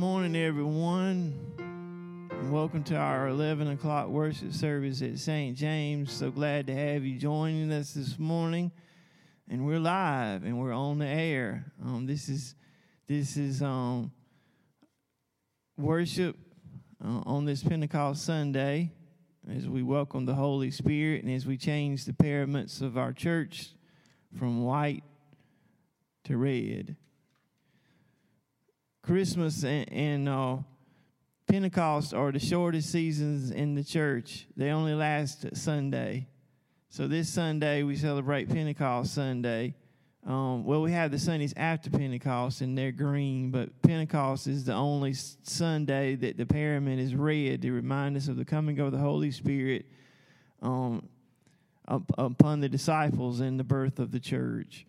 morning, everyone. And welcome to our 11 o'clock worship service at St. James. So glad to have you joining us this morning. And we're live and we're on the air. Um, this is this is um, worship uh, on this Pentecost Sunday as we welcome the Holy Spirit and as we change the paraments of our church from white to red. Christmas and, and uh, Pentecost are the shortest seasons in the church. They only last Sunday. So this Sunday we celebrate Pentecost Sunday. Um, well, we have the Sundays after Pentecost, and they're green, but Pentecost is the only Sunday that the parament is red to remind us of the coming of the Holy Spirit um, up, upon the disciples and the birth of the church.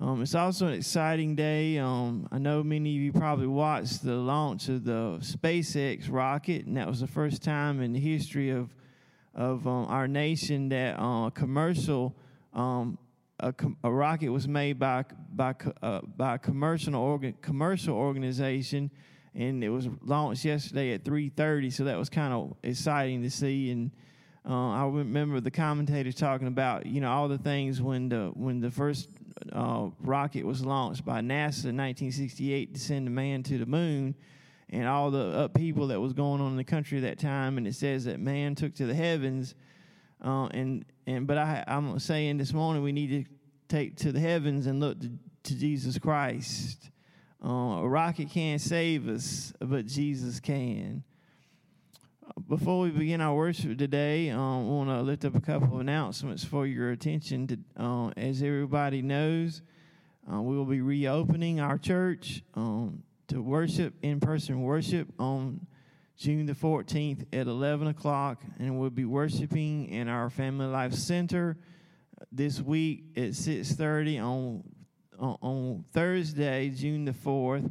Um, it's also an exciting day. Um, I know many of you probably watched the launch of the SpaceX rocket, and that was the first time in the history of of um, our nation that uh, a commercial um, a, a, rocket was made by by uh, by a commercial organ- commercial organization, and it was launched yesterday at 3:30. So that was kind of exciting to see and. Uh, I remember the commentators talking about, you know, all the things when the when the first uh, rocket was launched by NASA in 1968 to send a man to the moon, and all the upheaval that was going on in the country at that time. And it says that man took to the heavens, uh, and and but I, I'm saying this morning we need to take to the heavens and look to, to Jesus Christ. Uh, a rocket can't save us, but Jesus can. Before we begin our worship today, um, I want to lift up a couple of announcements for your attention. To, uh, as everybody knows, uh, we will be reopening our church um, to worship, in person worship, on June the 14th at 11 o'clock. And we'll be worshiping in our Family Life Center this week at 6.30 on, on, on Thursday, June the 4th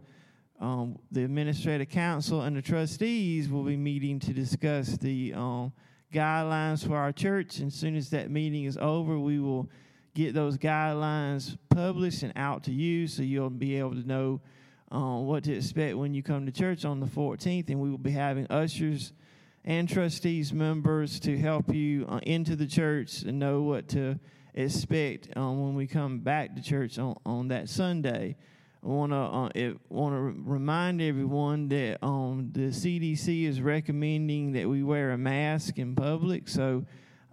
um, the administrative council and the trustees will be meeting to discuss the um, guidelines for our church. And as soon as that meeting is over, we will get those guidelines published and out to you so you'll be able to know um, what to expect when you come to church on the 14th. And we will be having ushers and trustees members to help you uh, into the church and know what to expect um, when we come back to church on, on that Sunday. I want to uh, want to remind everyone that um, the CDC is recommending that we wear a mask in public. So,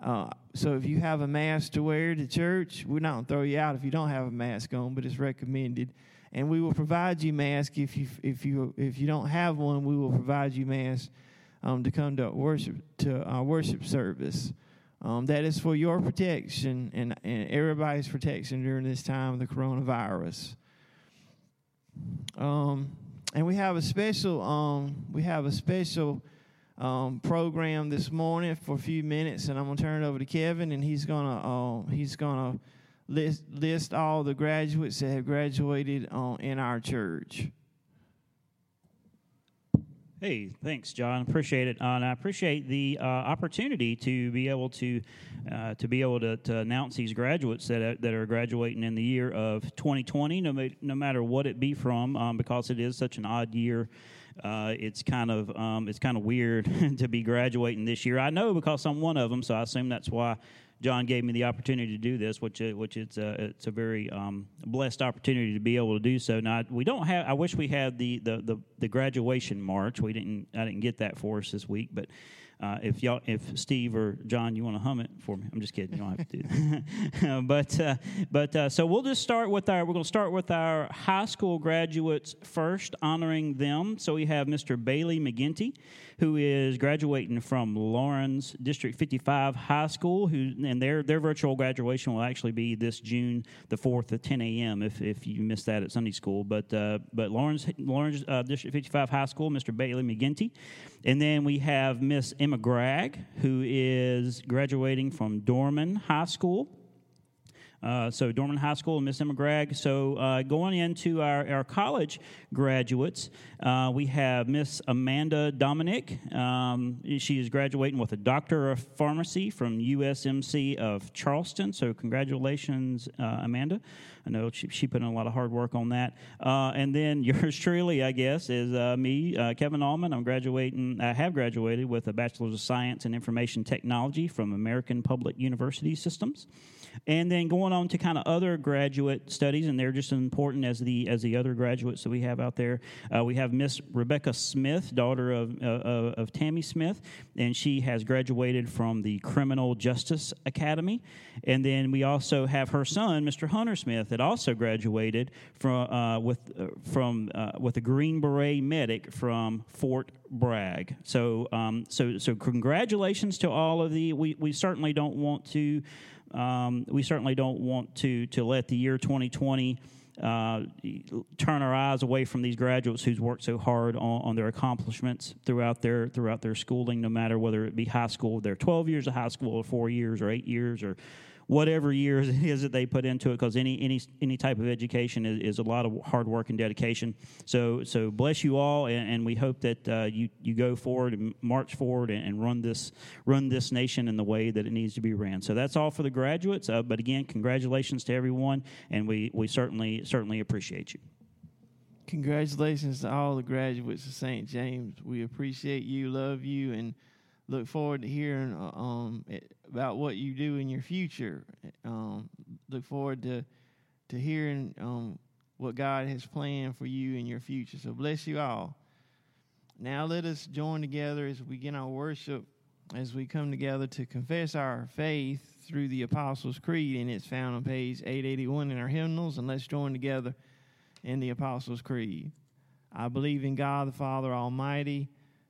uh, so if you have a mask to wear to church, we're not gonna throw you out if you don't have a mask on, but it's recommended. And we will provide you mask if you if you if you don't have one. We will provide you mask um, to come to worship to our worship service. Um, that is for your protection and, and everybody's protection during this time of the coronavirus. Um, and we have a special um, we have a special um, program this morning for a few minutes, and I'm gonna turn it over to Kevin, and he's gonna uh, he's gonna list list all the graduates that have graduated uh, in our church. Hey, thanks, John. Appreciate it, uh, and I appreciate the uh, opportunity to be able to uh, to be able to, to, announce these graduates that are, that are graduating in the year of 2020, no, ma- no matter what it be from, um, because it is such an odd year. Uh, it's kind of um, it's kind of weird to be graduating this year. I know because I'm one of them, so I assume that's why John gave me the opportunity to do this, which uh, which it's a it's a very um, blessed opportunity to be able to do so. Now we don't have. I wish we had the, the the the graduation march. We didn't. I didn't get that for us this week, but uh, if y'all, if Steve or John, you want to hum it for me, I'm just kidding. You don't have to do that. but uh, but uh, so we'll just start with our. We're going to start with our high school graduates first, honoring them. So we have Mr. Bailey McGinty, who is graduating from Laurens District 55 High School. Who and their their virtual graduation will actually be this June the 4th at 10 a.m. If if you missed that at Sunday school. But uh, but Laurens Laurens uh, District 55 High School, Mr. Bailey McGinty, and then we have Miss Emma Gragg, who is graduating from Dorman High School. Uh, so Dorman High School and Miss Emma Gragg. So uh, going into our, our college graduates, uh, we have Miss Amanda Dominic. Um, she is graduating with a Doctor of Pharmacy from MUSC of Charleston. So congratulations, uh, Amanda. I know she, she put in a lot of hard work on that. Uh, and then yours truly, I guess, is me, Kevin Allman. I'm graduating, I have graduated with a Bachelor's of Science in Information Technology from American Public University Systems and then going on to kind of other graduate studies, and they're just as important as the as the other graduates that we have out there. Uh, we have Miss Rebecca Smith, daughter of, uh, of Tammy Smith, and she has graduated from the Criminal Justice Academy. And then we also have her son, Mr. Hunter Smith, that also graduated from uh, with uh, from uh, with a Green Beret medic from Fort Bragg. So um, so so congratulations to all of the. We we certainly don't want to. Um, we certainly don't want to to let the year 2020 uh, turn our eyes away from these graduates who's worked so hard on, on, their accomplishments throughout their throughout their schooling, no matter whether it be high school, their 12 years of high school, or four years, or eight years, or whatever years it is that they put into it because any any any type of education is, is, a lot of hard work and dedication. So so bless you all and, and we hope that uh, you you go forward and march forward and, and, run this run this nation in the way that it needs to be ran. So that's all for the graduates uh, but again congratulations to everyone and we we certainly certainly appreciate you. Congratulations to all the graduates of St. James. We appreciate you love you and look forward to hearing uh, um, about what you do in your future. Um, look forward to to hearing um, what God has planned for you in your future. So bless you all. Now let us join together as we begin our worship, as we come together to confess our faith through the Apostles' Creed, and it's found on page 881 in our hymnals. And let's join together in the Apostles' Creed. I believe in God the Father Almighty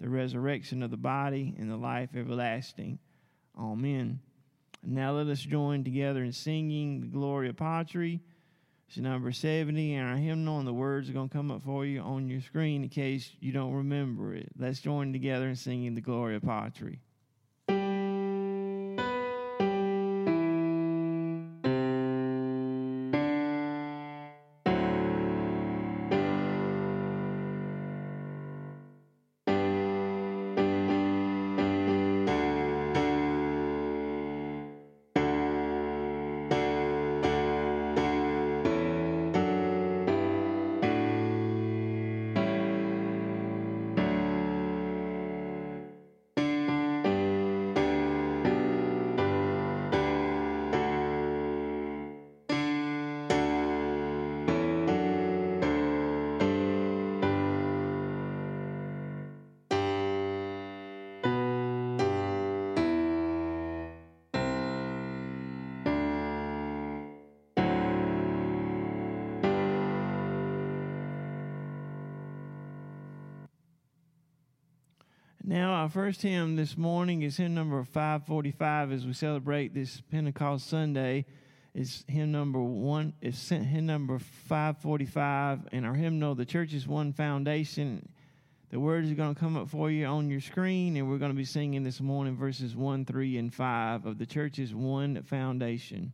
the resurrection of the body, and the life everlasting. Amen. now let us join together in singing the Gloria Patri. It's number 70 in our hymnal, and the words are going to come up for you on your screen in case you don't remember it. Let's join together in singing the glory of Now, our first hymn this morning is hymn number 545 as we celebrate this Pentecost Sunday. It's hymn number one, it's hymn number 545, and our hymnal, The Church is One Foundation. The words are going to come up for you on your screen, and we're going to be singing this morning verses 1, 3, and 5 of the Church is One Foundation.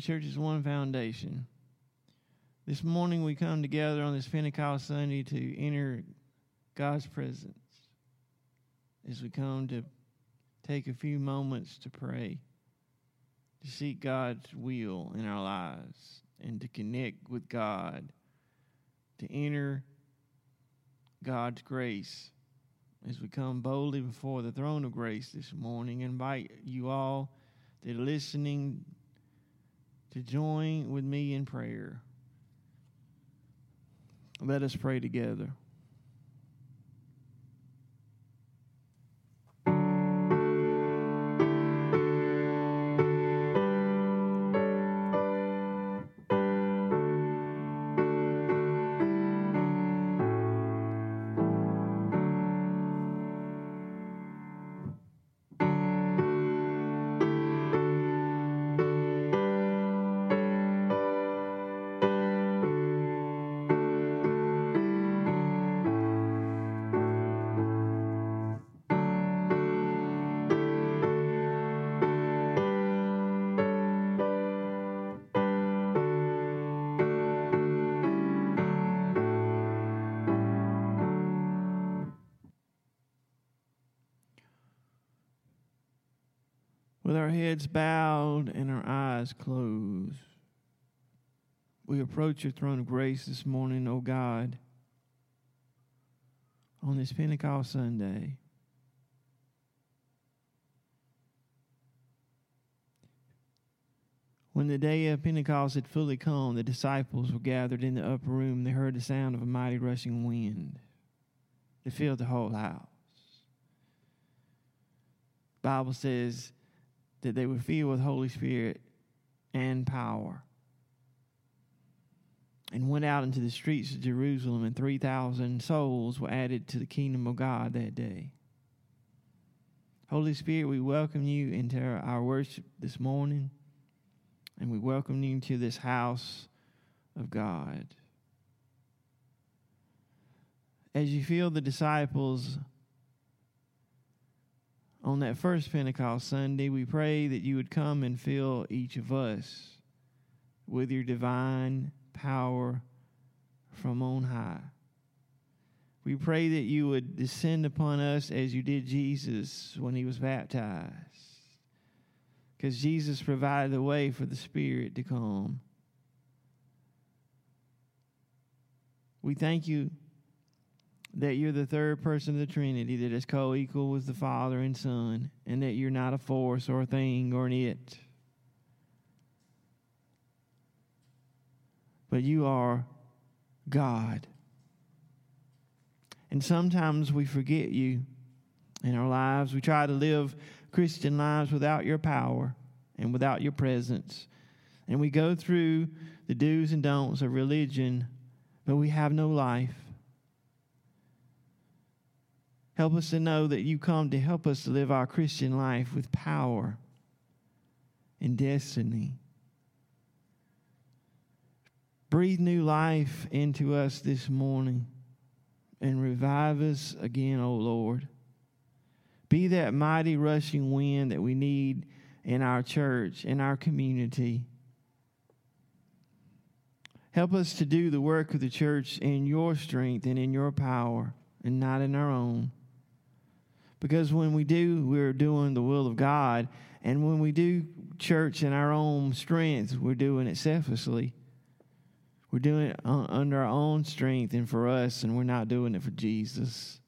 Church is one foundation. This morning we come together on this Pentecost Sunday to enter God's presence as we come to take a few moments to pray, to seek God's will in our lives, and to connect with God, to enter God's grace as we come boldly before the throne of grace this morning. Invite you all that are listening to join with me in prayer. Let us pray together. With our heads bowed and our eyes closed, we approach your throne of grace this morning, O God, on this Pentecost Sunday. When the day of Pentecost had fully come, the disciples were gathered in the upper room. They heard the sound of a mighty rushing wind that filled the whole house. Bible says that they were filled with Holy Spirit and power. And went out into the streets of Jerusalem, and 3,000 souls were added to the kingdom of God that day. Holy Spirit, we welcome you into our worship this morning, and we welcome you into this house of God. As you feel the disciples on that first Pentecost Sunday, we pray that you would come and fill each of us with your divine power from on high. We pray that you would descend upon us as you did Jesus when he was baptized. Because Jesus provided the way for the Spirit to come. We thank you that you're the third person of the Trinity that is co equal with the Father and Son, and that you're not a force or a thing or an it. But you are God. And sometimes we forget you in our lives. We try to live Christian lives without your power and without your presence. And we go through the do's and don'ts of religion, but we have no life. Help us to know that you come to help us to live our Christian life with power and destiny. Breathe new life into us this morning and revive us again, O Lord. Be that mighty rushing wind that we need in our church, in our community. Help us to do the work of the church in your strength and in your power and not in our own. Because when we do, we're doing the will of God. And when we do church in our own strength, we're doing it selfishly. We're doing it under our own strength and for us, and we're not doing it for Jesus.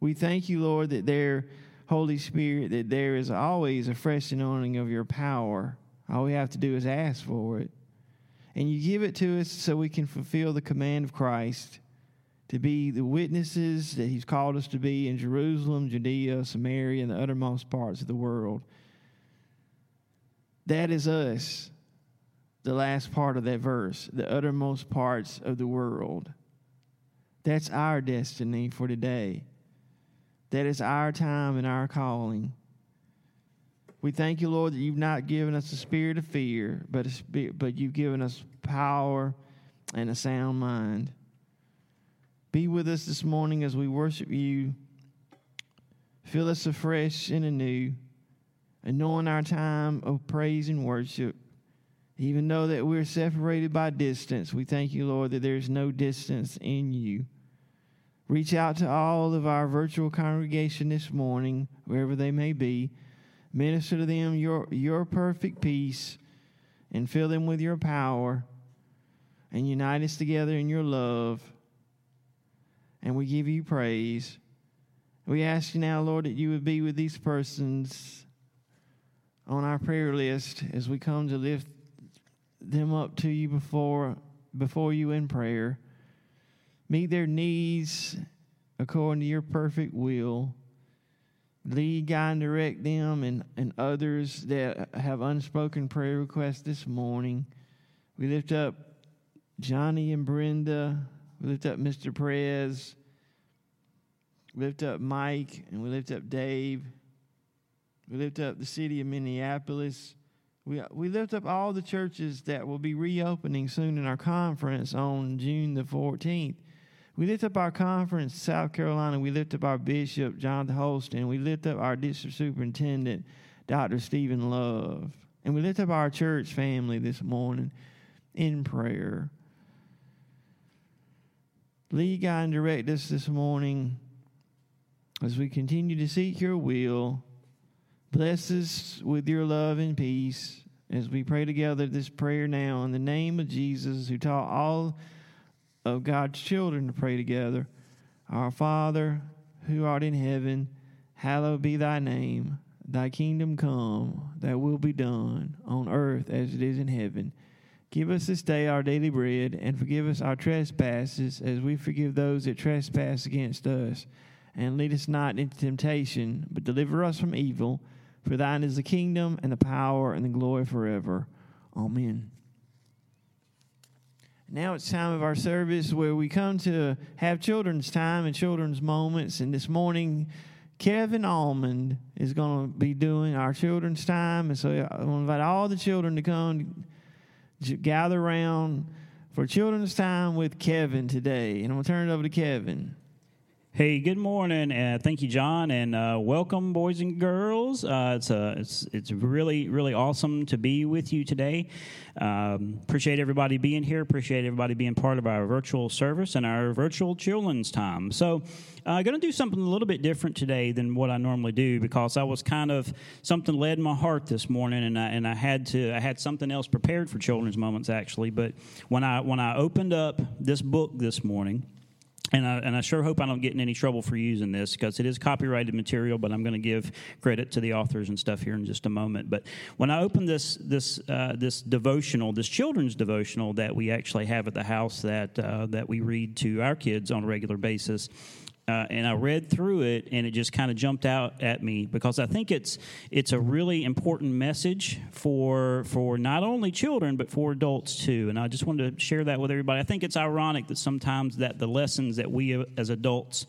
We thank you, Lord, that there, Holy Spirit, that there is always a fresh anointing of your power. All we have to do is ask for it. And you give it to us so we can fulfill the command of Christ to be the witnesses that He's called us to be in Jerusalem, Judea, Samaria, and the uttermost parts of the world. That is us, the last part of that verse, the uttermost parts of the world. That's our destiny for today. That is our time and our calling. We thank you, Lord, that you've not given us a spirit of fear, but, a but you've given us power and a sound mind. Be with us this morning as we worship you. Fill us afresh and anew anoint our time of praise and worship. Even though that we're separated by distance, we thank you, Lord, that there's no distance in you. Reach out to all of our virtual congregation this morning, wherever they may be. Minister to them your, your perfect peace and fill them with your power and unite us together in your love. And we give you praise. We ask you now, Lord, that you would be with these persons on our prayer list as we come to lift them up to you before before you in prayer. Meet their needs according to your perfect will. Lead, guide, and direct them and, and others that have unspoken prayer requests this morning. We lift up Johnny and Brenda. We lift up Mr. Perez. We lift up Mike and we lift up Dave. We lift up the city of Minneapolis. We, we lift up all the churches that will be reopening soon in our conference on June the 14th. We lift up our conference, South Carolina. We lift up our bishop, John Holston. We lift up our district superintendent, Dr. Stephen Love. And we lift up our church family this morning in prayer. Lead, guide, and direct us this morning as we continue to seek your will Bless us with your love and peace as we pray together this prayer now in the name of Jesus, who taught all of God's children to pray together. Our Father, who art in heaven, hallowed be thy name. Thy kingdom come, thy will be done on earth as it is in heaven. Give us this day our daily bread, and forgive us our trespasses as we forgive those that trespass against us. And lead us not into temptation, but deliver us from evil. For thine is the kingdom and the power and the glory forever. Amen. Now it's time of our service where we come to have children's time and children's moments. And this morning, Kevin Almond is going to be doing our children's time. And so I want to invite all the children to come gather around for children's time with Kevin today. And I'm going to turn it over to Kevin. Hey, good morning, and uh, thank you, John, and uh, welcome, boys and girls. Uh, it's uh, it's it's really really awesome to be with you today. Um, appreciate everybody being here. Appreciate everybody being part of our virtual service and our virtual children's time. So, I'm uh, going to do something a little bit different today than what I normally do because I was kind of something led my heart this morning, and I, and I had to I had something else prepared for children's moments actually. But when I when I opened up this book this morning and I, and I sure hope I don't get in any trouble for using this because it is copyrighted material, but I'm going to give credit to the authors and stuff here in just a moment. But when I opened this this uh, this devotional, this children's devotional that we actually have at the house that uh, that we read to our kids on a regular basis, uh, and I read through it, and it just kind of jumped out at me because I think it's it's a really important message for for not only children but for adults too. And I just wanted to share that with everybody. I think it's ironic that sometimes that the lessons that we as adults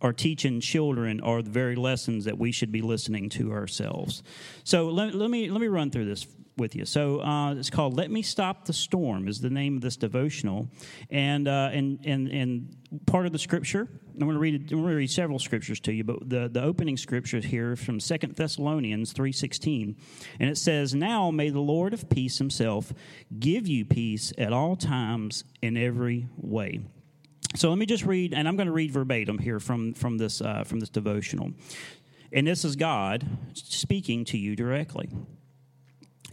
are teaching children are the very lessons that we should be listening to ourselves. So let, let me let me run through this with you. So uh, it's called "Let Me Stop the Storm" is the name of this devotional, and uh, and and and part of the scripture. I'm going to read. I'm going to read several scriptures to you, but the, the opening scripture here from Second Thessalonians three sixteen, and it says, "Now may the Lord of peace Himself give you peace at all times in every way." So let me just read, and I'm going to read verbatim here from from this uh, from this devotional, and this is God speaking to you directly.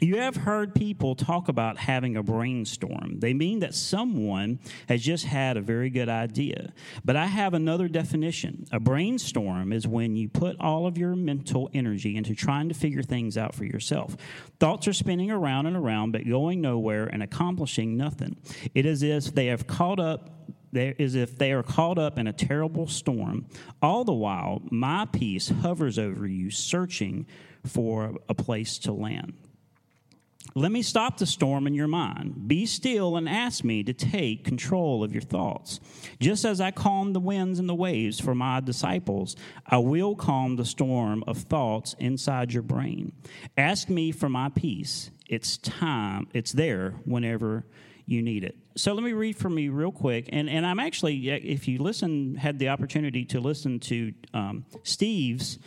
You have heard people talk about having a brainstorm. They mean that someone has just had a very good idea. But I have another definition. A brainstorm is when you put all of your mental energy into trying to figure things out for yourself. Thoughts are spinning around and around, but going nowhere and accomplishing nothing. It is as if they have caught up there is if they are caught up in a terrible storm. All the while, my peace hovers over you, searching for a place to land. Let me stop the storm in your mind. Be still and ask me to take control of your thoughts. Just as I calmed the winds and the waves for my disciples, I will calm the storm of thoughts inside your brain. Ask me for my peace. It's time, it's there whenever you need it. So let me read from me real quick. And, and I'm actually, if you listen, had the opportunity to listen to um, Steve's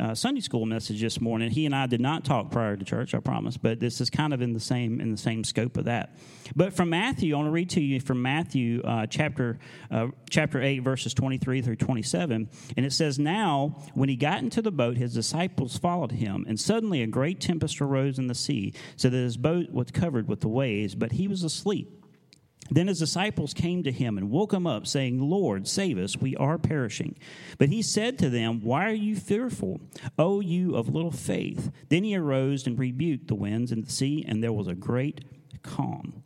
uh, Sunday school message this morning. He and I did not talk prior to church, I promise, but this is kind of in the same in the same scope of that. But from Matthew, I want to read to you from Matthew uh, chapter uh, chapter eight, verses twenty three through twenty seven, and it says, "Now when he got into the boat, his disciples followed him, and suddenly a great tempest arose in the sea, so that his boat was covered with the waves, but he was asleep." Then his disciples came to him and woke him up, saying, Lord, save us, we are perishing. But he said to them, Why are you fearful, O you of little faith? Then he arose and rebuked the winds and the sea, and there was a great calm.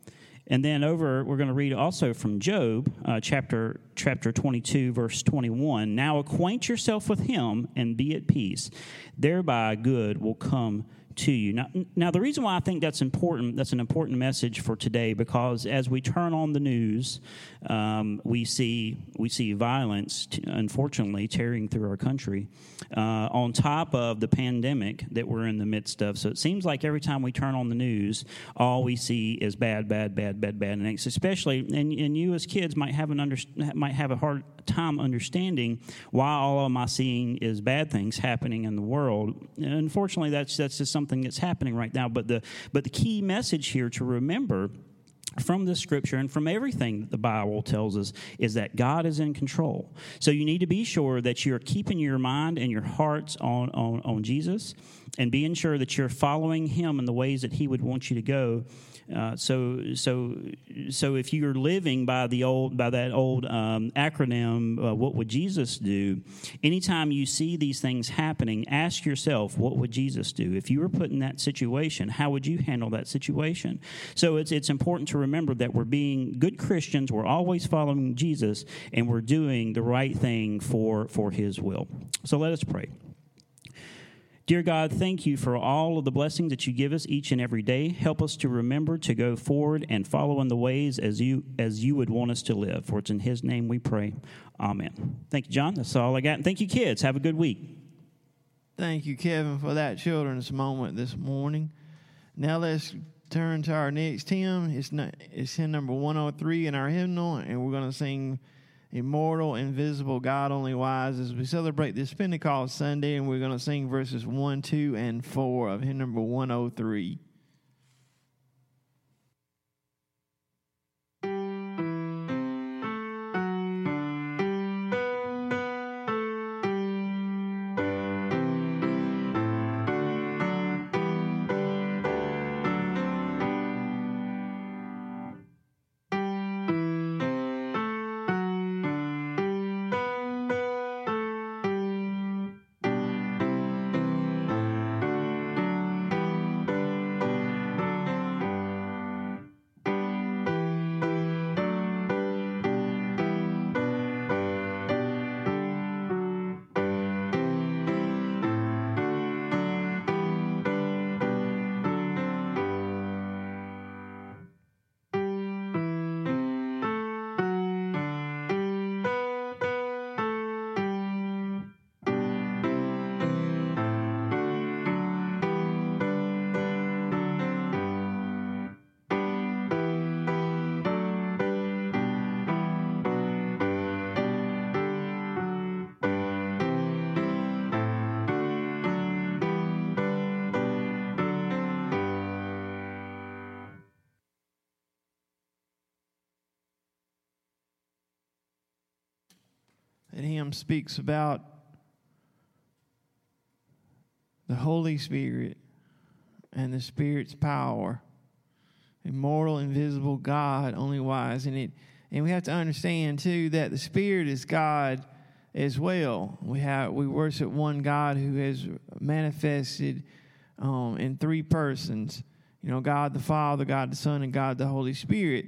And then over, we're going to read also from Job, uh, chapter chapter 22, verse 21. Now acquaint yourself with him and be at peace. Thereby good will come to you. Now, now the reason why I think that's important, that's an important message for today, because as we turn on the news, um, we see we see violence, unfortunately, tearing through our country, uh, on top of the pandemic that we're in the midst of. So it seems like every time we turn on the news, all we see is bad, bad, bad, bad, bad, and especially, and, and you as kids might have an under, might have a hard time understanding why all I'm seeing is bad things happening in the world. And unfortunately, that's that's just something that's happening right now. But the but the key message here to remember from the scripture and from everything that the Bible tells us is that God is in control. So you need to be sure that you're keeping your mind and your hearts on, on, on Jesus and being sure that you're following Him in the ways that He would want you to go uh, so, so, so if you're living by the old, by that old um, acronym, uh, what would Jesus do? Anytime you see these things happening, ask yourself, what would Jesus do? If you were put in that situation, how would you handle that situation? So it's it's important to remember that we're being good Christians. We're always following Jesus, and we're doing the right thing for for His will. So let us pray. Dear God, thank you for all of the blessings that you give us each and every day. Help us to remember to go forward and follow in the ways as you as you would want us to live. For it's in his name we pray. Amen. Thank you, John. That's all I got. And thank you, kids. Have a good week. Thank you, Kevin, for that children's moment this morning. Now let's turn to our next hymn. It's, not, it's hymn number 103 in our hymnal, and we're going to sing immortal, invisible, God only wise as we celebrate this Pentecost Sunday, and we're going to sing verses 1, 2, and 4 of hymn number 103. Speaks about the Holy Spirit and the Spirit's power. Immortal, invisible God, only wise. And it and we have to understand too that the Spirit is God as well. We have we worship one God who has manifested um, in three persons. You know, God the Father, God the Son, and God the Holy Spirit.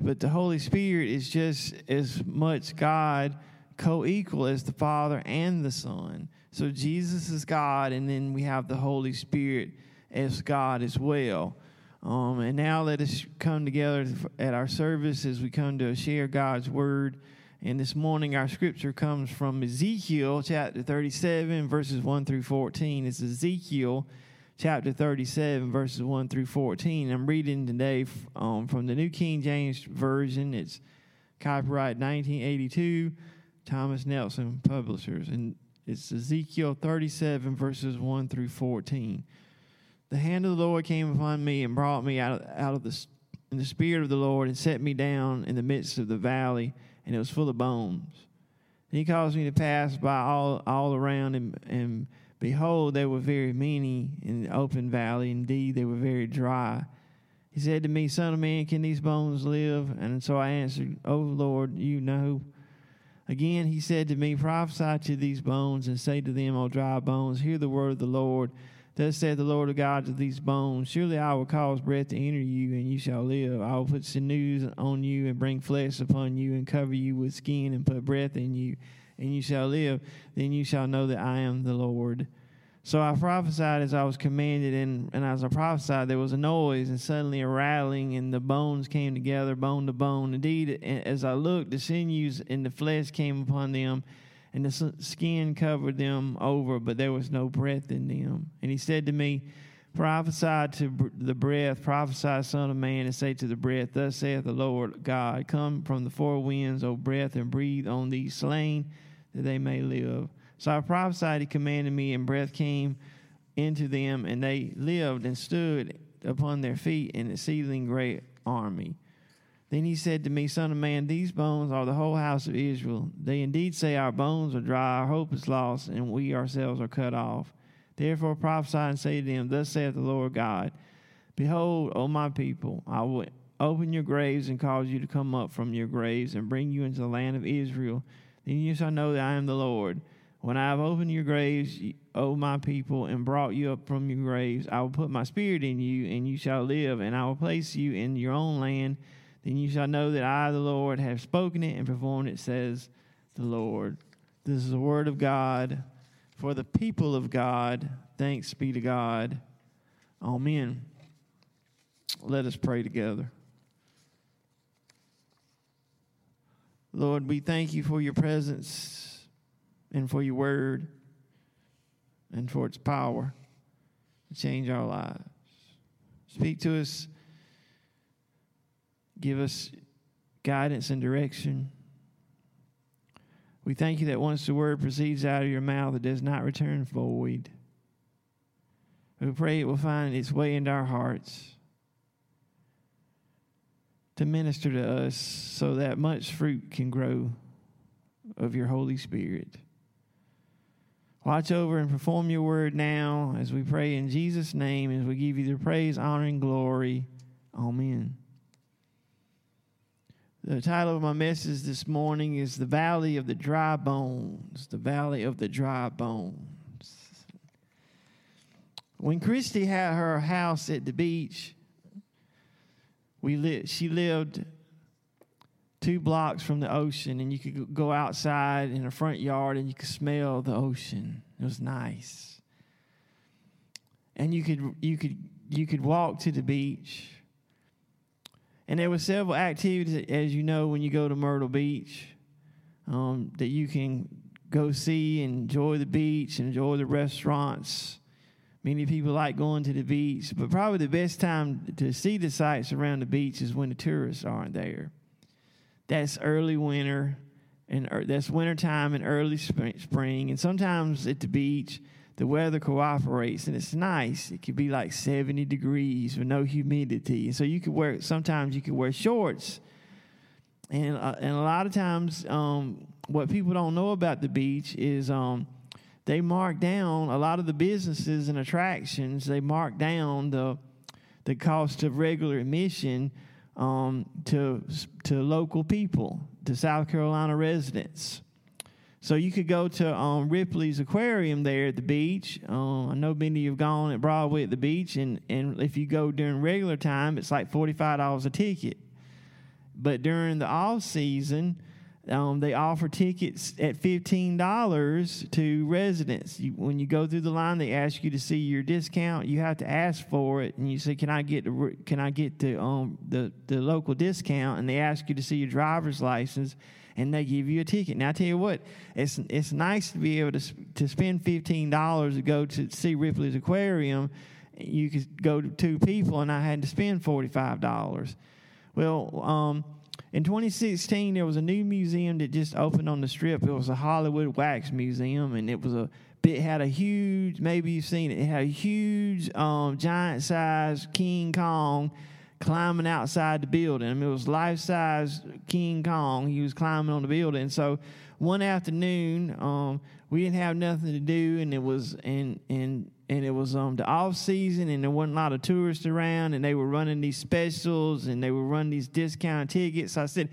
But the Holy Spirit is just as much God co equal as the Father and the Son. So Jesus is God, and then we have the Holy Spirit as God as well. Um, and now let us come together at our service as we come to share God's word. And this morning, our scripture comes from Ezekiel chapter 37, verses 1 through 14. It's Ezekiel chapter 37, verses 1 through 14. I'm reading today um, from the New King James Version. It's copyright 1982. Thomas Nelson Publishers. And It's Ezekiel 37, verses 1 through 14. The hand of the Lord came upon me and brought me out, out of the, in the spirit of the Lord and set me down in the midst of the valley, and it was full of bones. And he caused me to pass by all, all around, and, and behold, there were very many in the open valley. Indeed, they were very dry. He said to me, Son of man, can these bones live? And so I answered, Oh Lord, you know. Again, he said to me, Prophesy to these bones and say to them, O dry bones, hear the word of the Lord. Thus said the Lord of God to these bones Surely I will cause breath to enter you, and you shall live. I will put sinews on you, and bring flesh upon you, and cover you with skin, and put breath in you, and you shall live. Then you shall know that I am the Lord. So I prophesied as I was commanded, and, and as I prophesied, there was a noise, and suddenly a rattling, and the bones came together, bone to bone. Indeed, as I looked, the sinews and the flesh came upon them and the skin covered them over, but there was no breath in them. And he said to me, Prophesy to the breath, prophesy, Son of Man, and say to the breath, Thus saith the Lord God, Come from the four winds, O breath, and breathe on these slain, that they may live. So I prophesied, he commanded me, and breath came into them, and they lived and stood upon their feet in an exceeding great army. Then he said to me, Son of man, these bones are the whole house of Israel. They indeed say, Our bones are dry, our hope is lost, and we ourselves are cut off. Therefore prophesy and say to them, Thus saith the Lord God Behold, O my people, I will open your graves and cause you to come up from your graves and bring you into the land of Israel. Then you shall know that I am the Lord. When I have opened your graves, O oh, my people, and brought you up from your graves, I will put my spirit in you, and you shall live, and I will place you in your own land then you shall know that I, the Lord, have spoken it and performed it, says the Lord. This is the word of God for the people of God. Thanks be to God. Amen. Let us pray together. Lord, we thank you for your presence and for your word and for its power to change our lives. Speak to us Give us guidance and direction. We thank you that once the word proceeds out of your mouth, it does not return void. We pray it will find its way into our hearts to minister to us so that much fruit can grow of your Holy Spirit. Watch over and perform your word now as we pray in Jesus' name, as we give you the praise, honor, and glory. Amen. The title of my message this morning is The Valley of the Dry Bones. The Valley of the Dry Bones. When Christy had her house at the beach, we li- she lived two blocks from the ocean, and you could go outside in the front yard and you could smell the ocean. It was nice. And you could you could you could walk to the beach and there were several activities, as you know, when you go to Myrtle Beach, um, that you can go see enjoy the beach, enjoy the restaurants. Many people like going to the beach, but probably the best time to see the sights around the beach is when the tourists aren't there. That's early winter, and that's wintertime and early spring. And sometimes at the beach, the weather cooperates and it's nice. It could be like 70 degrees with no humidity. And so you could wear, sometimes you could wear shorts. And, uh, and a lot of times, um, what people don't know about the beach is um, they mark down a lot of the businesses and attractions, they mark down the, the cost of regular admission um, to, to local people, to South Carolina residents. So you could go to um, Ripley's Aquarium there at the beach. Uh, I know many have gone at Broadway at the beach, and, and if you go during regular time, it's like $45 a ticket. But during the off season, um, they offer tickets at $15 to residents. You, when you go through the line, they ask you to see your discount. You have to ask for it, and you say, "Can I get the, can I get the um, the the local discount?" And they ask you to see your driver's license and they give you a ticket. Now I tell you what, it's it's nice to be able to to spend fifteen dollars to go to see Ripley's Aquarium. You could go to two people, and I had to spend forty five dollars. Well, um, in 2016, there was a new museum that just opened on the strip. It was a Hollywood Wax Museum, and it was a it had a huge. Maybe you've seen it. It had a huge, um, giant size King Kong climbing outside the building. I mean, it was life size King Kong. He was climbing on the building. So one afternoon, um, we didn't have nothing to do, and it was and and and it was um the off season, and there wasn't a lot of tourists around, and they were running these specials, and they were running these discount tickets. So I said.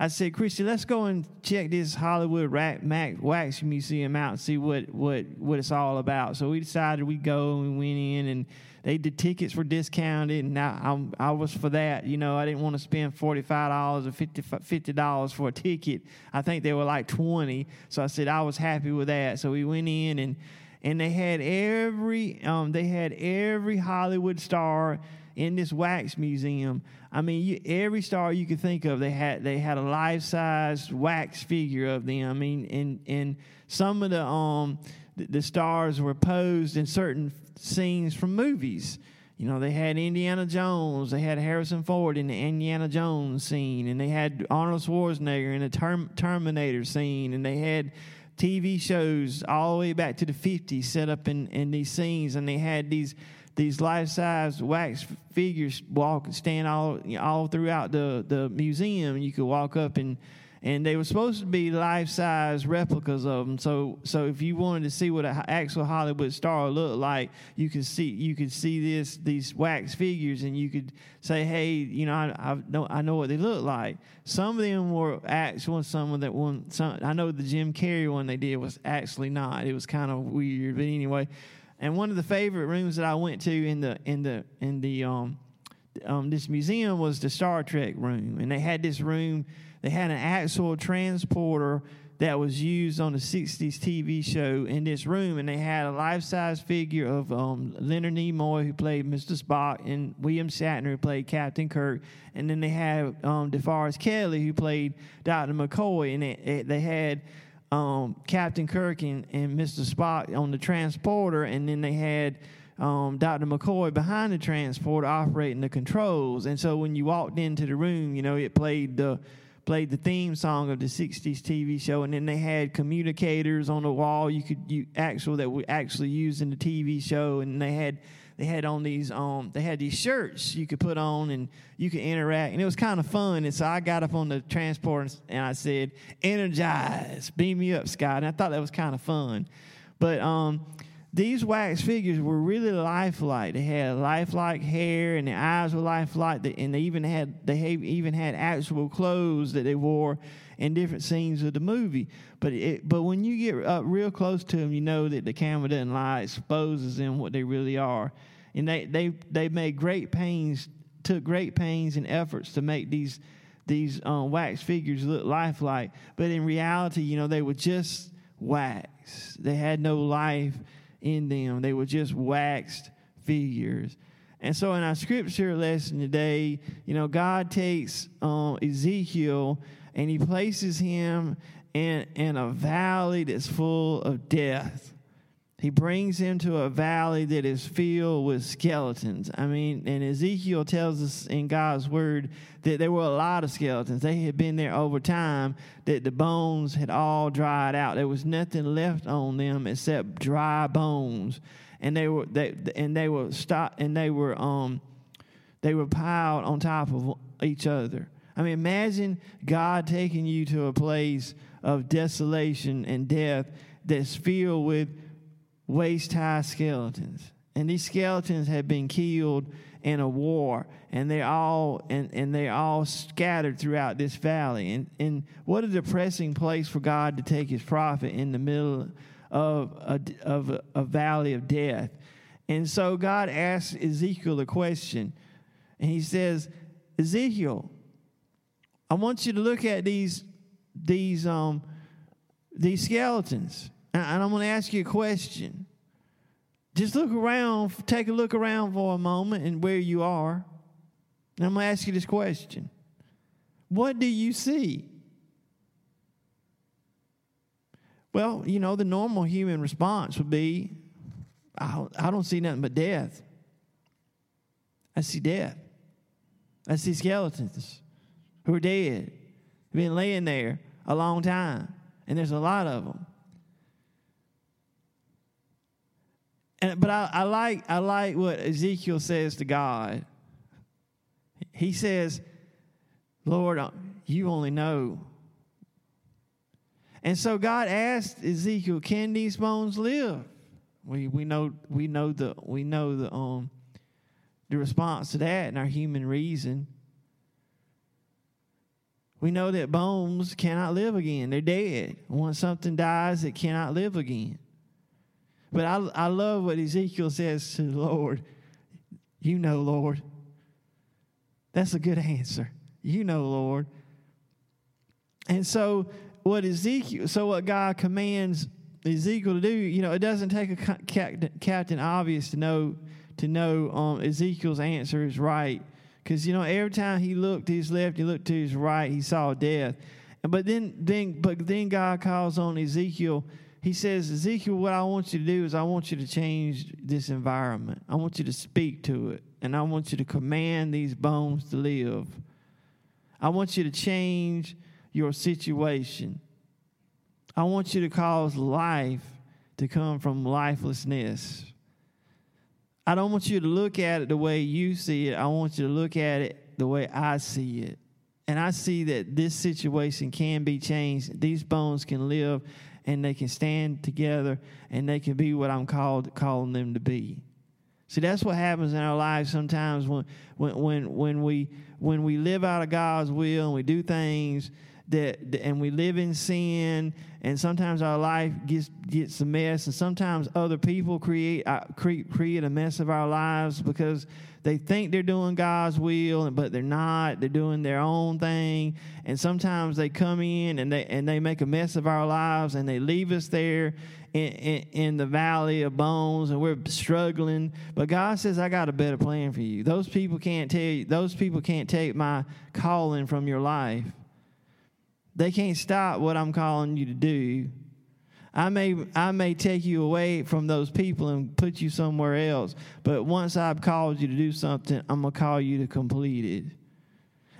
I said, Christy, let's go and check this Hollywood Rat Mac Wax Museum out and see what, what, what it's all about. So we decided we'd go and we went in and they did tickets were discounted and I, I, I was for that. You know, I didn't want to spend $45 or 50, $50 for a ticket. I think they were like 20. So I said I was happy with that. So we went in and, and they had every, um, they had every Hollywood star in this wax museum. I mean, you, every star you could think of, they had they had a life size wax figure of them. I mean, and and some of the um the, stars were posed in certain scenes from movies. You know, they had Indiana Jones, they had Harrison Ford in the Indiana Jones scene, and they had Arnold Schwarzenegger in the term, Terminator scene, and they had TV shows all the way back to the 50s set up in, in these scenes, and they had these these life size wax figures walk stand all all throughout the the museum. You could walk up and and they were supposed to be life size replicas of them. So so if you wanted to see what an actual Hollywood star looked like, you could see you could see this these wax figures, and you could say, hey, you know, I, I know I know what they look like. Some of them were actual, some of that one. Some I know the Jim Carrey one they did was actually not. It was kind of weird, but anyway. And one of the favorite rooms that I went to in the in the in the um, um, this museum was the Star Trek room, and they had this room. They had an actual transporter that was used on the '60s TV show in this room, and they had a life-size figure of um, Leonard Nimoy who played Mr. Spock, and William Shatner who played Captain Kirk, and then they had um, DeForest Kelley who played Dr. McCoy, and it, it, they had um, Captain Kirk and, and Mr. Spock on the transporter, and then they had um, Dr. McCoy behind the transporter operating the controls. And so when you walked into the room, you know, it played the played the theme song of the 60s TV show and then they had communicators on the wall you could you actual that were actually used in the TV show and they had they had on these um they had these shirts you could put on and you could interact and it was kind of fun and so I got up on the transport and I said energize beam me up Scott and I thought that was kind of fun. But um these wax figures were really lifelike. They had lifelike hair, and their eyes were lifelike. And they even had they even had actual clothes that they wore in different scenes of the movie. But it, but when you get up real close to them, you know that the camera doesn't lie, exposes them what they really are. And they they they made great pains, took great pains and efforts to make these these um, wax figures look lifelike. But in reality, you know, they were just wax. They had no life in them. They were just waxed figures. And so in our scripture lesson today, you know, God takes um, Ezekiel and he places him in, in a valley that's full of death. He brings him to a valley that is filled with skeletons. I mean, and Ezekiel tells us in God's word that there were a lot of skeletons. They had been there over time, that the bones had all dried out. There was nothing left on them except dry bones. And they were they and they were stop and they were um they were piled on top of each other. I mean, imagine God taking you to a place of desolation and death that's filled with waist high skeletons. And these skeletons had been killed in a war, and they're all and, and they're all scattered throughout this valley. And and what a depressing place for God to take his prophet in the middle of a, of a, a valley of death. And so God asks Ezekiel a question, and he says, Ezekiel, I want you to look at these these um these skeletons and I'm going to ask you a question. Just look around, take a look around for a moment and where you are. And I'm going to ask you this question What do you see? Well, you know, the normal human response would be I I don't see nothing but death. I see death. I see skeletons who are dead. been laying there a long time, and there's a lot of them. And, but I, I like I like what Ezekiel says to God. He says, "Lord, uh, you only know." And so God asked Ezekiel, "Can these bones live?" We we know we know the we know the um the response to that in our human reason. We know that bones cannot live again. They're dead. Once something dies, it cannot live again. But I, I love what Ezekiel says to the Lord. You know, Lord. That's a good answer. You know, Lord. And so, what Ezekiel, so what God commands Ezekiel to do, you know, it doesn't take a captain obvious to know to know um, Ezekiel's answer is right. Because, you know, every time he looked to his left, he looked to his right, he saw death. But then, then, but then God calls on Ezekiel. He says, Ezekiel, what I want you to do is I want you to change this environment. I want you to speak to it. And I want you to command these bones to live. I want you to change your situation. I want you to cause life to come from lifelessness. I don't want you to look at it the way you see it. I want you to look at it the way I see it. And I see that this situation can be changed. These bones can live and they can stand together and they can be what I'm called calling them to be. See, that's what happens in our lives sometimes when when when we when we live out of God's will and we do things that and we live in sin and sometimes our life gets gets a mess and sometimes other people create uh, create create a mess of our lives because they think they're doing God's will but they're not. They're doing their own thing. And sometimes they come in and they and they make a mess of our lives and they leave us there in, in, in the valley of bones and we're struggling. But God says I got a better plan for you. Those people can't tell you those people can't take my calling from your life. They can't stop what I'm calling you to do. I may I may take you away from those people and put you somewhere else, but once I've called you to do something, I'm gonna call you to complete it.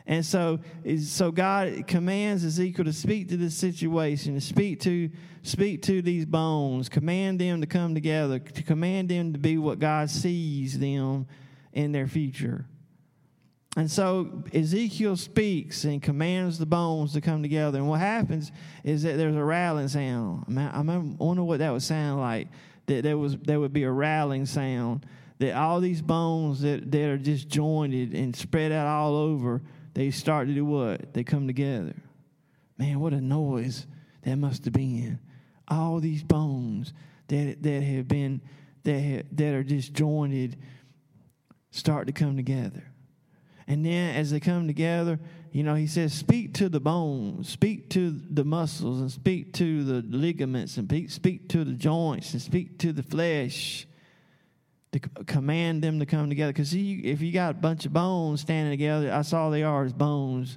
And so, so God commands Ezekiel to speak to this situation, to speak to speak to these bones, command them to come together, to command them to be what God sees them in their future. And so Ezekiel speaks and commands the bones to come together. And what happens is that there's a rattling sound. I, wonder what that would sound like. That there was there would be a rattling sound. That all these bones that, that are just jointed and spread out all over, they start to do what? They come together. Man, what a noise that must have been. All these bones that that have been that that are just jointed start to come together. And then as they come together, you know, he says, speak to the bones, speak to the muscles, and speak to the ligaments, and speak to the joints, and speak to the flesh. To command them to come together. Because if you got a bunch of bones standing together, I saw they are as bones.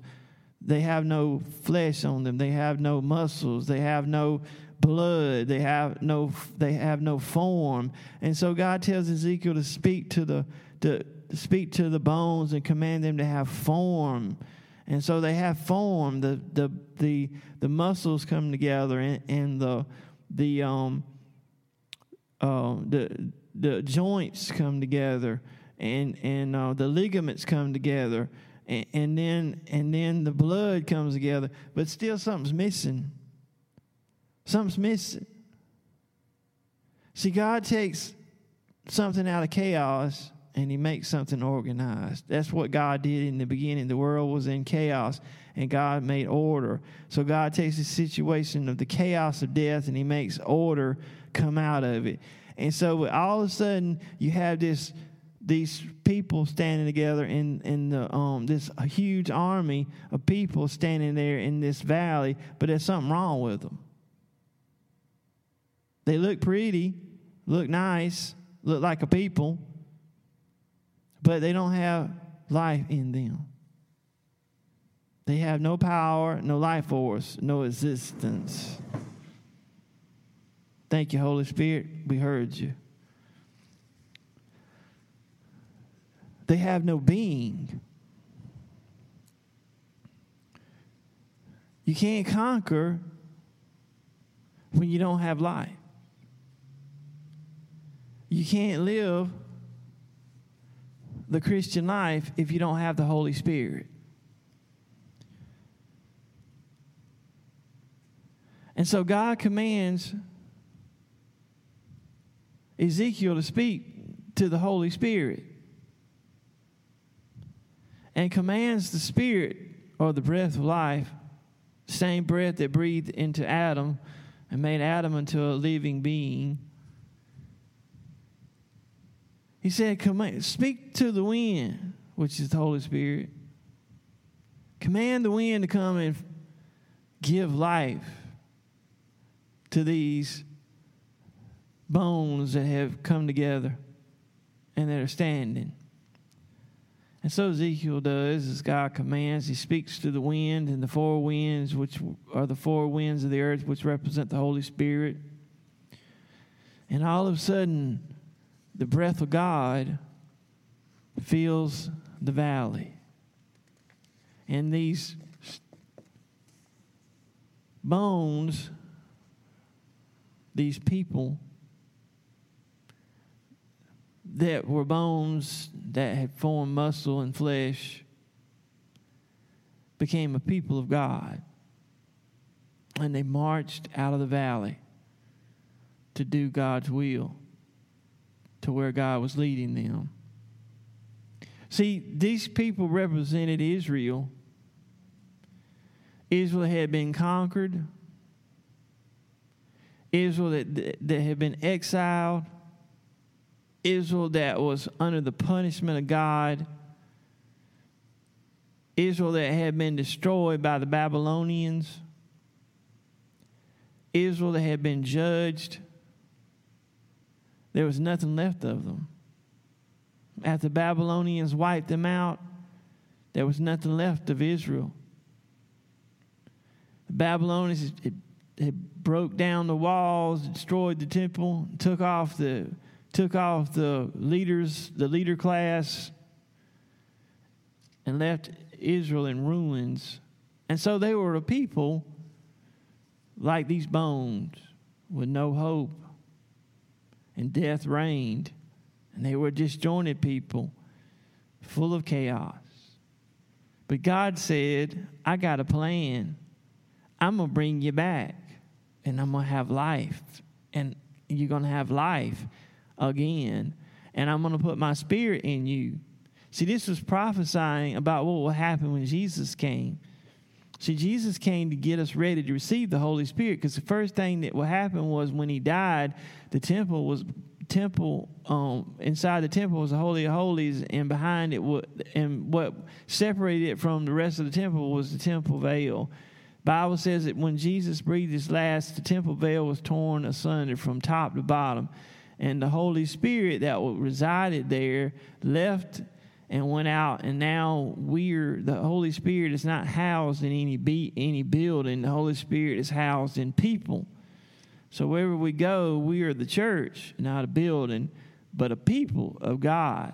They have no flesh on them. They have no muscles. They have no blood. They have no. They have no form. And so God tells Ezekiel to speak to the to speak to the bones and command them to have form. And so they have form. The the the the muscles come together and, and the the um uh, the the joints come together and and uh, the ligaments come together and, and then and then the blood comes together but still something's missing something's missing see god takes something out of chaos and he makes something organized. That's what God did in the beginning. The world was in chaos and God made order. So God takes the situation of the chaos of death and he makes order come out of it. And so all of a sudden you have this these people standing together in in the um this huge army of people standing there in this valley, but there's something wrong with them. They look pretty, look nice, look like a people, but they don't have life in them. They have no power, no life force, no existence. Thank you, Holy Spirit. We heard you. They have no being. You can't conquer when you don't have life. You can't live the Christian life if you don't have the Holy Spirit. And so God commands Ezekiel to speak to the Holy Spirit and commands the Spirit or the breath of life, same breath that breathed into Adam and made Adam into a living being. He said, Command, Speak to the wind, which is the Holy Spirit. Command the wind to come and give life to these bones that have come together and that are standing. And so Ezekiel does as God commands. He speaks to the wind and the four winds, which are the four winds of the earth, which represent the Holy Spirit. And all of a sudden, the breath of God fills the valley. And these bones, these people, that were bones that had formed muscle and flesh became a people of God. And they marched out of the valley to do God's will, to where God was leading them. See, these people represented Israel. Israel had been conquered. Israel that, that had been exiled Israel that was under the punishment of God, Israel that had been destroyed by the Babylonians, Israel that had been judged. There was nothing left of them. After the Babylonians wiped them out, there was nothing left of Israel. The Babylonians had, had broke down the walls, destroyed the temple, took off the took off the leaders, the leader class, and left Israel in ruins. And so they were a people like these bones with no hope. And death reigned. And they were disjointed people full of chaos. But God said, I got a plan. I'm going to bring you back and I'm going to have life. And you're going to have life again, and I'm going to put my spirit in you. See, this was prophesying about what will happen when Jesus came. See, Jesus came to get us ready to receive the Holy Spirit because the first thing that will happen was when he died, the temple was temple um, inside the temple was the holy of holies, and behind it, what and what separated it from the rest of the temple was the temple veil. Bible says that when Jesus breathed his last, the temple veil was torn asunder from top to bottom and the Holy Spirit that resided there left and went out and now we're the holy spirit is not housed in any be, any building. The holy spirit is housed in people. So wherever we go we are the church not a building but a people of god.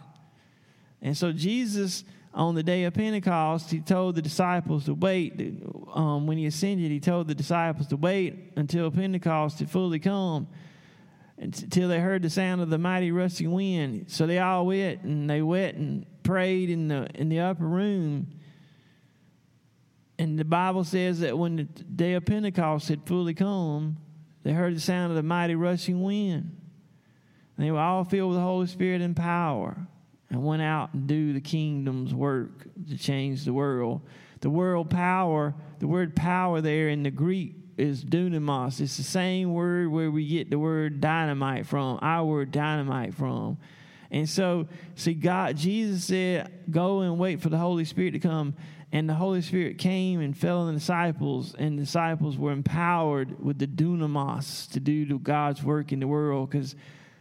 And so jesus on the day of pentecost he told the disciples to wait. Um, when he ascended he told the disciples to wait until pentecost had fully come until they heard the sound of the mighty rushing wind. So they all went and they went and prayed in the in the upper room. And the Bible says that when the day of Pentecost had fully come, they heard the sound of the mighty rushing wind. And they were all filled with the Holy Spirit and power and went out and do the kingdom's work to change the world. The world power, the word power there in the Greek is dunamis. It's the same word where we get the word dynamite from, our word dynamite from. And so, see, God, Jesus said, Go and wait for the Holy Spirit to come. And the Holy Spirit came and fell on the disciples, and the disciples were empowered with the dunamis to do God's work in the world because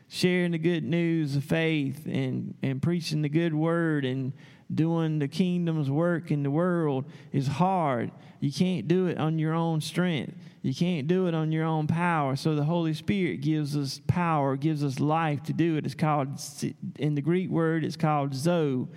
sharing the good news of faith and, and preaching the good word and doing the kingdom's work in the world is hard. You can't do it on your own strength. You can't do it on your own power. So the Holy Spirit gives us power, gives us life to do it. It's called, in the Greek word, it's called Zoe.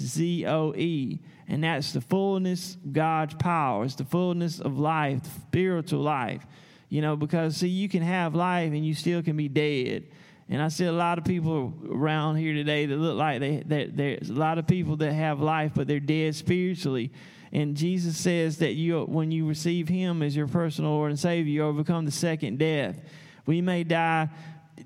Z O E. And that's the fullness of God's power. It's the fullness of life, spiritual life. You know, because see, you can have life and you still can be dead. And I see a lot of people around here today that look like they, that there's a lot of people that have life, but they're dead spiritually. And Jesus says that you, when you receive Him as your personal Lord and Savior, you overcome the second death. We may die,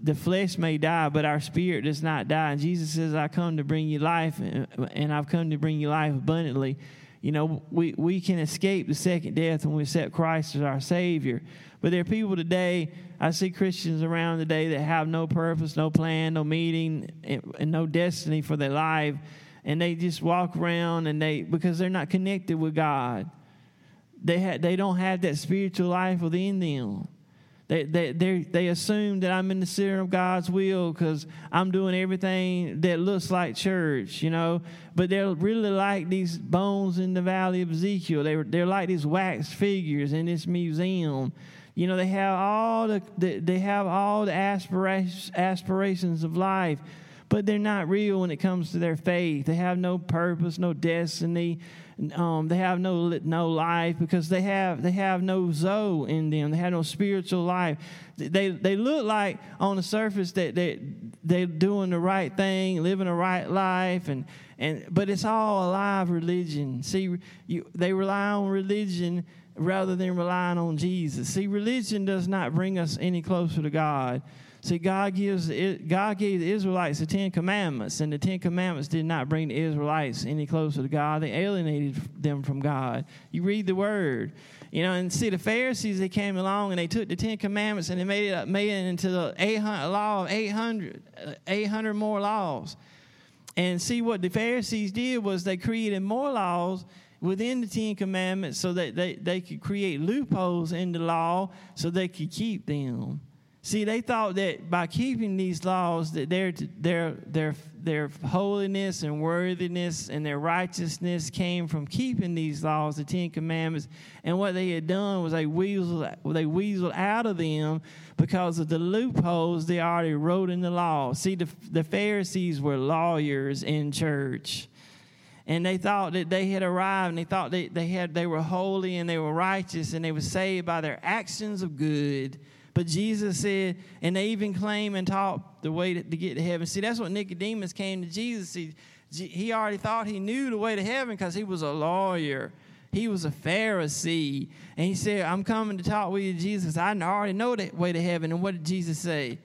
the flesh may die, but our spirit does not die. And Jesus says, I come to bring you life, and I've come to bring you life abundantly. You know, we, we can escape the second death when we accept Christ as our Savior. But there are people today, I see Christians around today that have no purpose, no plan, no meaning, and no destiny for their life and they just walk around and they because they're not connected with God. They ha- they don't have that spiritual life within them. They they they assume that I'm in the center of God's will because I'm doing everything that looks like church, you know. But they're really like these bones in the valley of Ezekiel. They they're like these wax figures in this museum. You know, they have all the they have all the aspirations aspirations of life but they're not real when it comes to their faith. They have no purpose, no destiny. Um, they have no no life because they have they have no zoe in them. They have no spiritual life. They they look like on the surface that they they're doing the right thing, living a right life, and and but it's all a live religion. See, you, they rely on religion rather than relying on Jesus. See, religion does not bring us any closer to God. See, God gives God gave the Israelites the Ten Commandments, and the Ten Commandments did not bring the Israelites any closer to God. They alienated them from God. You read the Word, you know, and see the Pharisees. They came along and they took the Ten Commandments and they made it made it into the 800, law of 800, uh, 800 more laws. And see what the Pharisees did was they created more laws within the Ten Commandments so that they, they could create loopholes in the law so they could keep them. See, they thought that by keeping these laws, that their their their their holiness and worthiness and their righteousness came from keeping these laws, the Ten Commandments. And what they had done was they weaseled they weaseled out of them because of the loopholes they already wrote in the law. See, the the Pharisees were lawyers in church and they thought that they had arrived and they thought they, they had they were holy and they were righteous and they were saved by their actions of good but Jesus said, and they even claim and taught the way to, to get to heaven. See, that's what Nicodemus came to Jesus. He, he already thought he knew the way to heaven because he was a lawyer. He was a Pharisee. And he said, I'm coming to talk with you, Jesus. I already know the way to heaven. And what did Jesus say?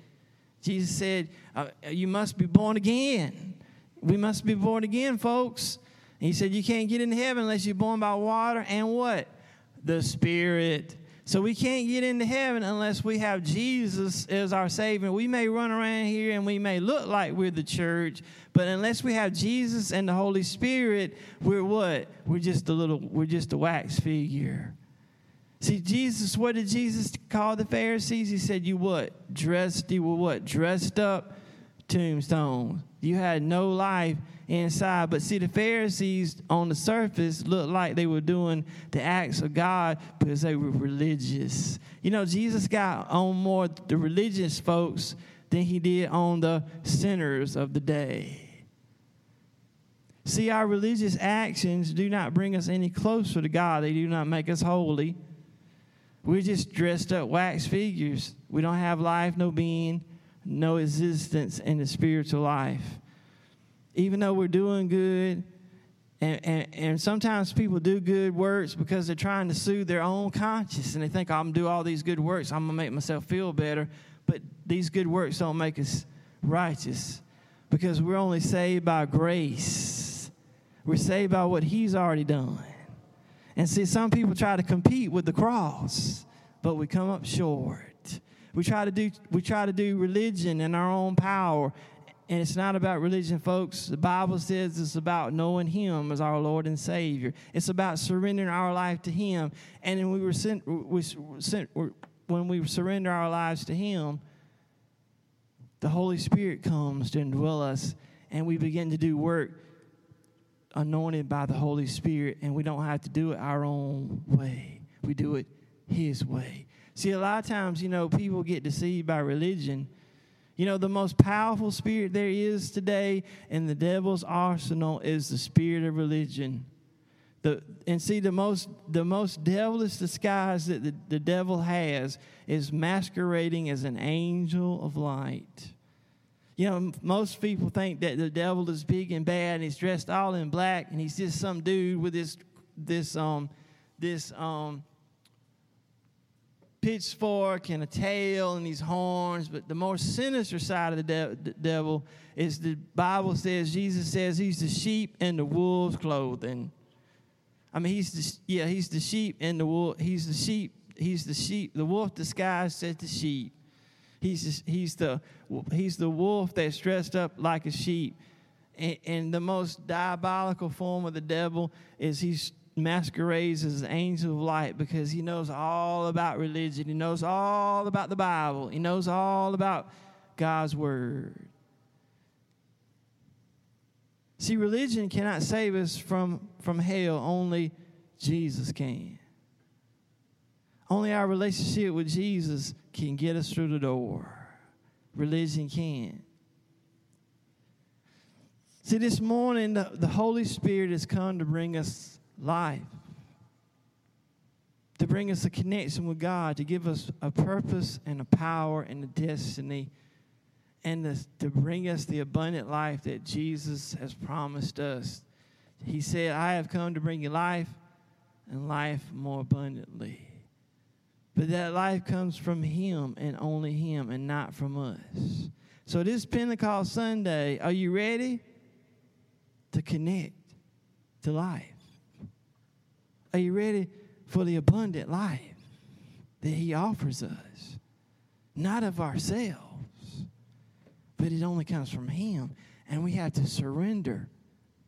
Jesus said, uh, You must be born again. We must be born again, folks. And he said, You can't get into heaven unless you're born by water and what? The Spirit. So we can't get into heaven unless we have Jesus as our Savior. We may run around here and we may look like we're the church, but unless we have Jesus and the Holy Spirit, we're what? We're just a little, we're just a wax figure. See, Jesus, what did Jesus call the Pharisees? He said, You what? Dressed, you were what? Dressed up tombstones. You had no life inside. But see, the Pharisees on the surface looked like they were doing the acts of God because they were religious. You know, Jesus got on more the religious folks than he did on the sinners of the day. See, our religious actions do not bring us any closer to God, they do not make us holy. We're just dressed up wax figures. We don't have life, no being, no existence in the spiritual life even though we're doing good, and, and, and sometimes people do good works because they're trying to soothe their own conscience and they think, I'm going to do all these good works, I'm going to make myself feel better. But these good works don't make us righteous because we're only saved by grace. We're saved by what He's already done. And see, some people try to compete with the cross, but we come up short. We try to do we try to do religion in our own power and it's not about religion, folks. The Bible says it's about knowing Him as our Lord and Savior. It's about surrendering our life to Him. And when we were sent, we sent, when we surrender our lives to Him, the Holy Spirit comes to indwell us, and we begin to do work anointed by the Holy Spirit, and we don't have to do it our own way. We do it His way. See, a lot of times, you know, people get deceived by religion You know, the most powerful spirit there is today in the devil's arsenal is the spirit of religion. The, and see, the most, the most devilish disguise that the, the devil has is masquerading as an angel of light. You know, most people think that the devil is big and bad and he's dressed all in black and he's just some dude with this, this, um, this, um, pitchfork and a tail and these horns. But the more sinister side of the, de- the, devil is the Bible says, Jesus says he's the sheep in the wolf's clothing. I mean, he's the, yeah, he's the sheep and the wolf. He's the sheep. He's the sheep. The wolf disguised as the sheep. He's, the, he's, the, he's the wolf that's dressed up like a sheep. And, and the most diabolical form of the devil is he's masquerades as an angel of light because he knows all about religion. He knows all about the Bible. He knows all about God's Word. See, religion cannot save us from, from hell, only Jesus can. Only our relationship with Jesus can get us through the door. Religion can. See, this morning, the, the Holy Spirit has come to bring us life, to bring us a connection with God, to give us a purpose and a power and a destiny, and to, to bring us the abundant life that Jesus has promised us. He said, I have come to bring you life and life more abundantly. But that life comes from Him and only Him and not from us. So, this Pentecost Sunday, are you ready to connect to life? Are you ready for the abundant life that He offers us? Not of ourselves, but it only comes from Him. And we have to surrender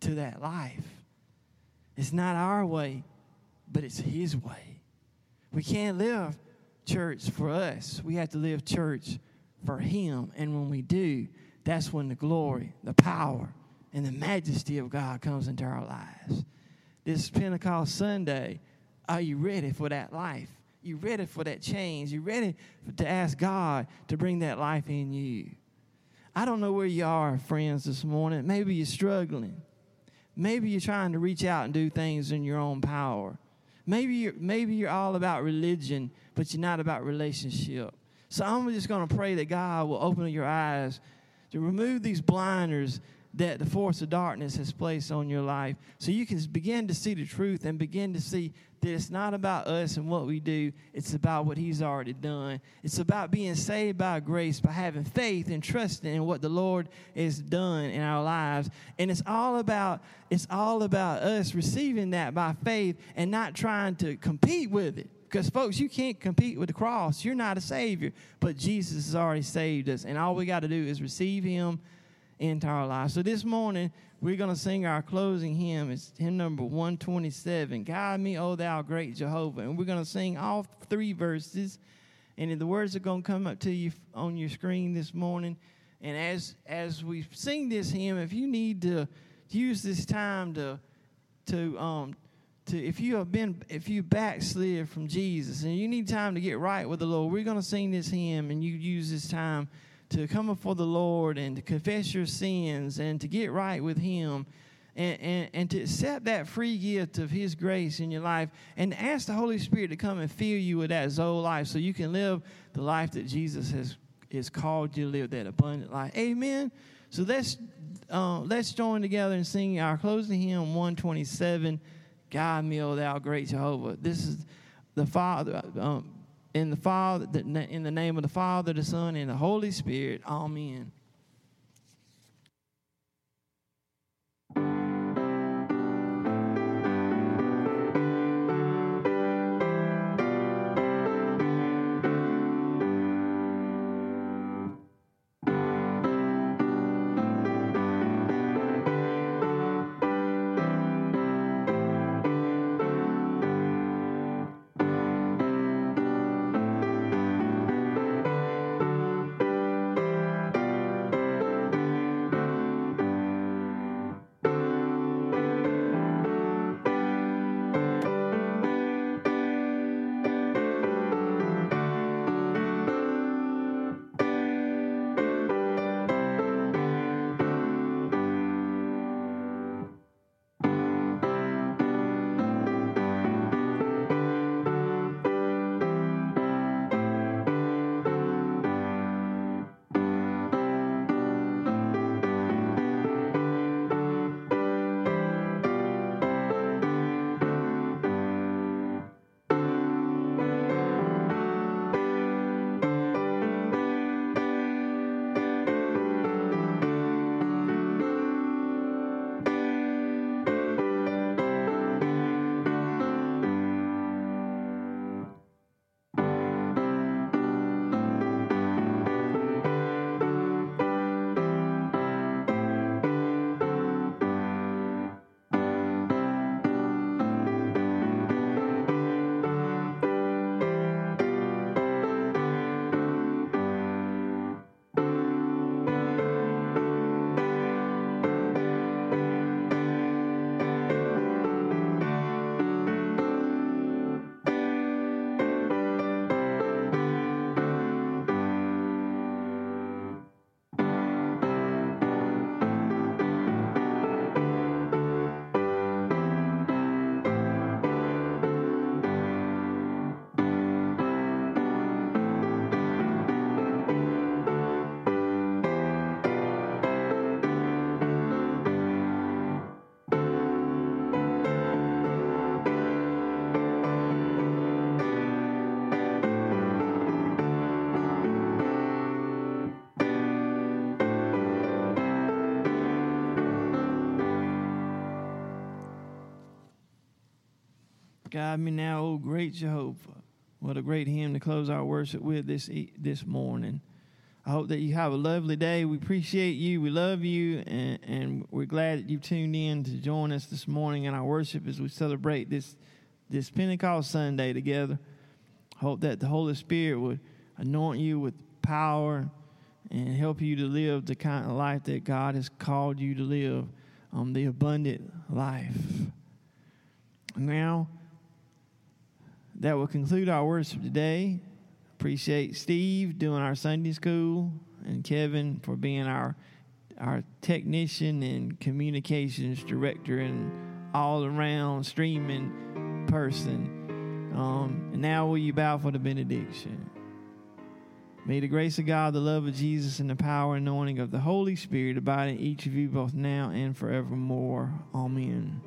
to that life. It's not our way, but it's His way. We can't live church for us, we have to live church for Him. And when we do, that's when the glory, the power, and the majesty of God comes into our lives this Pentecost Sunday, are you ready for that life? You ready for that change? You ready to ask God to bring that life in you? I don't know where you are, friends, this morning. Maybe you're struggling. Maybe you're trying to reach out and do things in your own power. Maybe you're, maybe you're all about religion, but you're not about relationship. So I'm just going to pray that God will open your eyes to remove these blinders that the force of darkness has placed on your life. So you can begin to see the truth and begin to see that it's not about us and what we do. It's about what he's already done. It's about being saved by grace by having faith and trusting in what the lord has done in our lives. And it's all about it's all about us receiving that by faith and not trying to compete with it. Because, folks, you can't compete with the cross. You're not a Savior, but Jesus has already saved us. And all we got to do is receive Him into our lives. So this morning, we're going to sing our closing hymn. It's hymn number 127 Guide me, O thou great Jehovah. And we're going to sing all three verses. And the words are going to come up to you on your screen this morning. And as as we sing this hymn, if you need to use this time to to um to if you have been if you backslid from Jesus and you need time to get right with the Lord, we're going to sing this hymn and you use this time to come before the Lord and to confess your sins and to get right with Him and, and, and to accept that free gift of His grace in your life and ask the Holy Spirit to come and fill you with that Zoe life so you can live the life that Jesus has, has called you to live, that abundant life. Amen. So let's, uh, let's join together and sing our closing hymn 127 God, me, O thou great Jehovah. This is the Father. Um, in the Father, in the name of the Father, the Son, and the Holy Spirit. Amen. Guide me now, O great Jehovah. What a great hymn to close our worship with this this morning. I hope that you have a lovely day. We appreciate you. We love you. And, and we're glad that you tuned in to join us this morning in our worship as we celebrate this, this Pentecost Sunday together. Hope that the Holy Spirit would anoint you with power and help you to live the kind of life that God has called you to live, um, the abundant life. Now, that will conclude our worship today. Appreciate Steve doing our Sunday school and Kevin for being our our technician and communications director and all around streaming person. Um, and now will you bow for the benediction? May the grace of God, the love of Jesus, and the power and anointing of the Holy Spirit abide in each of you both now and forevermore. Amen.